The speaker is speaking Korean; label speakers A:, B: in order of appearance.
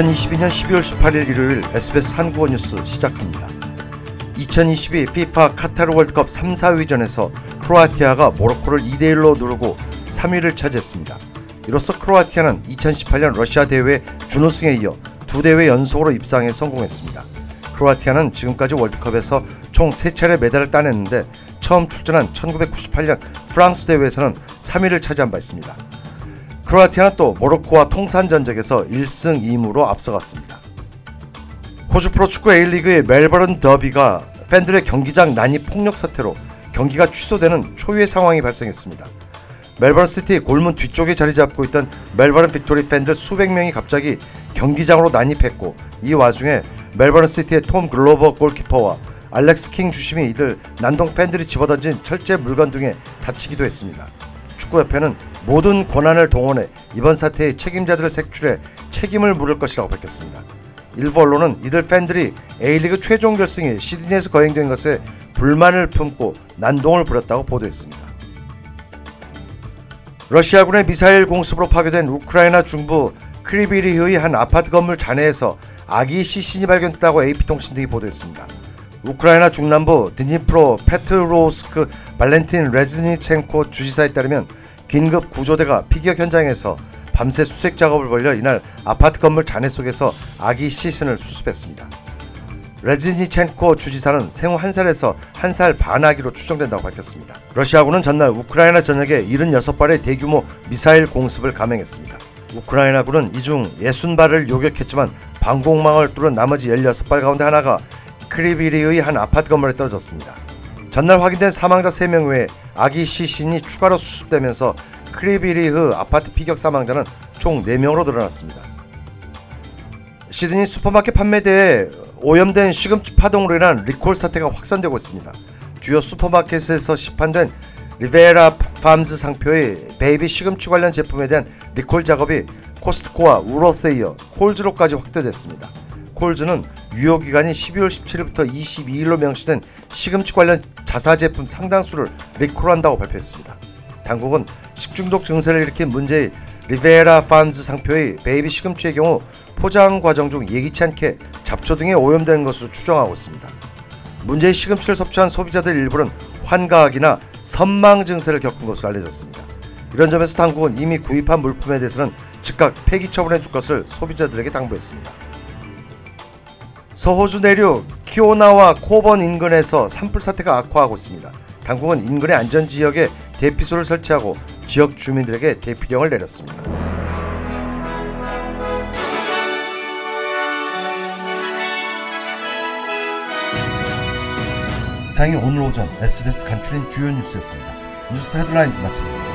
A: 2022년 12월 18일 일요일 SBS 한국어 뉴스 시작합니다. 2022 FIFA 카타르 월드컵 3, 4위전에서 크로아티아가 모로코를 2대1로 누르고 3위를 차지했습니다. 이로써 크로아티아는 2018년 러시아 대회 준우승에 이어 두 대회 연속으로 입상에 성공했습니다. 크로아티아는 지금까지 월드컵에서 총 3차례 메달을 따냈는데 처음 출전한 1998년 프랑스 대회에서는 3위를 차지한 바 있습니다. 크로아티아는 또 모로코와 통산 전적에서 1승 2무로 앞서갔습니다. 호주 프로축구 A리그의 멜버른 더비가 팬들의 경기장 난입 폭력 사태로 경기가 취소되는 초유의 상황이 발생했습니다. 멜버른 시티 골문 뒤쪽에 자리 잡고 있던 멜버른 빅토리 팬들 수백 명이 갑자기 경기장으로 난입했고 이 와중에 멜버른 시티의 톰 글로버 골키퍼와 알렉스 킹 주심이 이들 난동 팬들이 집어던진 철제 물건 등에 다치기도 했습니다. 축구협회는 모든 권한을 동원해 이번 사태의 책임자들을 색출해 책임을 물을 것이라고 밝혔습니다. 일부 언론은 이들 팬들이 A리그 최종 결승이 시드니에서 거행된 것에 불만을 품고 난동을 부렸다고 보도했습니다. 러시아군의 미사일 공습으로 파괴된 우크라이나 중부 크리비리흐의 한 아파트 건물 잔해에서 아기 시신이 발견됐다고 AP통신 등이 보도했습니다. 우크라이나 중남부 드니프로 페트로스크 발렌틴 레즈니첸코 주지사에 따르면 긴급 구조대가 피격 현장에서 밤새 수색 작업을 벌여 이날 아파트 건물 잔해 속에서 아기 시신을 수습했습니다. 레즈니첸코 주지사는 생후 1살에서 1살 반 아기로 추정된다고 밝혔습니다. 러시아군은 전날 우크라이나 전역에 76발의 대규모 미사일 공습을 감행했습니다. 우크라이나군은 이중 60발을 요격했지만 방공망을 뚫은 나머지 16발 가운데 하나가 크리비리흐의 한 아파트 건물에 떨어졌습니다. 전날 확인된 사망자 3명 외에 아기 시신이 추가로 수습되면서 크리비리흐 아파트 피격 사망자는 총 4명으로 늘어났습니다. 시드니 슈퍼마켓 판매대에 오염된 시금치 파동으로 인한 리콜 사태가 확산되고 있습니다. 주요 슈퍼마켓에서 시판된 리베라 팜즈 상표의 베이비 시금치 관련 제품에 대한 리콜 작업이 코스트코와 울워스에 이어 콜즈로까지 확대됐습니다. 콜즈는 유효 기간이 12월 17일부터 22일로 명시된 시금치 관련 자사 제품 상당수를 리콜한다고 발표했습니다. 당국은 식중독 증세를 일으킨 문제의 리베라 팜즈 상표의 베이비 시금치의 경우 포장 과정 중 예기치 않게 잡초 등에 오염되는 것으로 추정하고 있습니다. 문제의 시금치를 섭취한 소비자들 일부는 환각이나 선망 증세를 겪은 것으로 알려졌습니다. 이런 점에서 당국은 이미 구입한 물품에 대해서는 즉각 폐기 처분해 줄 것을 소비자들에게 당부했습니다. 서호주 내륙 키오나와 코번 인근에서 산불 사태가 악화하고 있습니다. 당국은 인근의 안전 지역에 대피소를 설치하고 지역 주민들에게 대피령을 내렸습니다. 이상이 오늘 오전 SBS 간추린 주요 뉴스였습니다. 뉴스 헤드라인즈 마칩니다.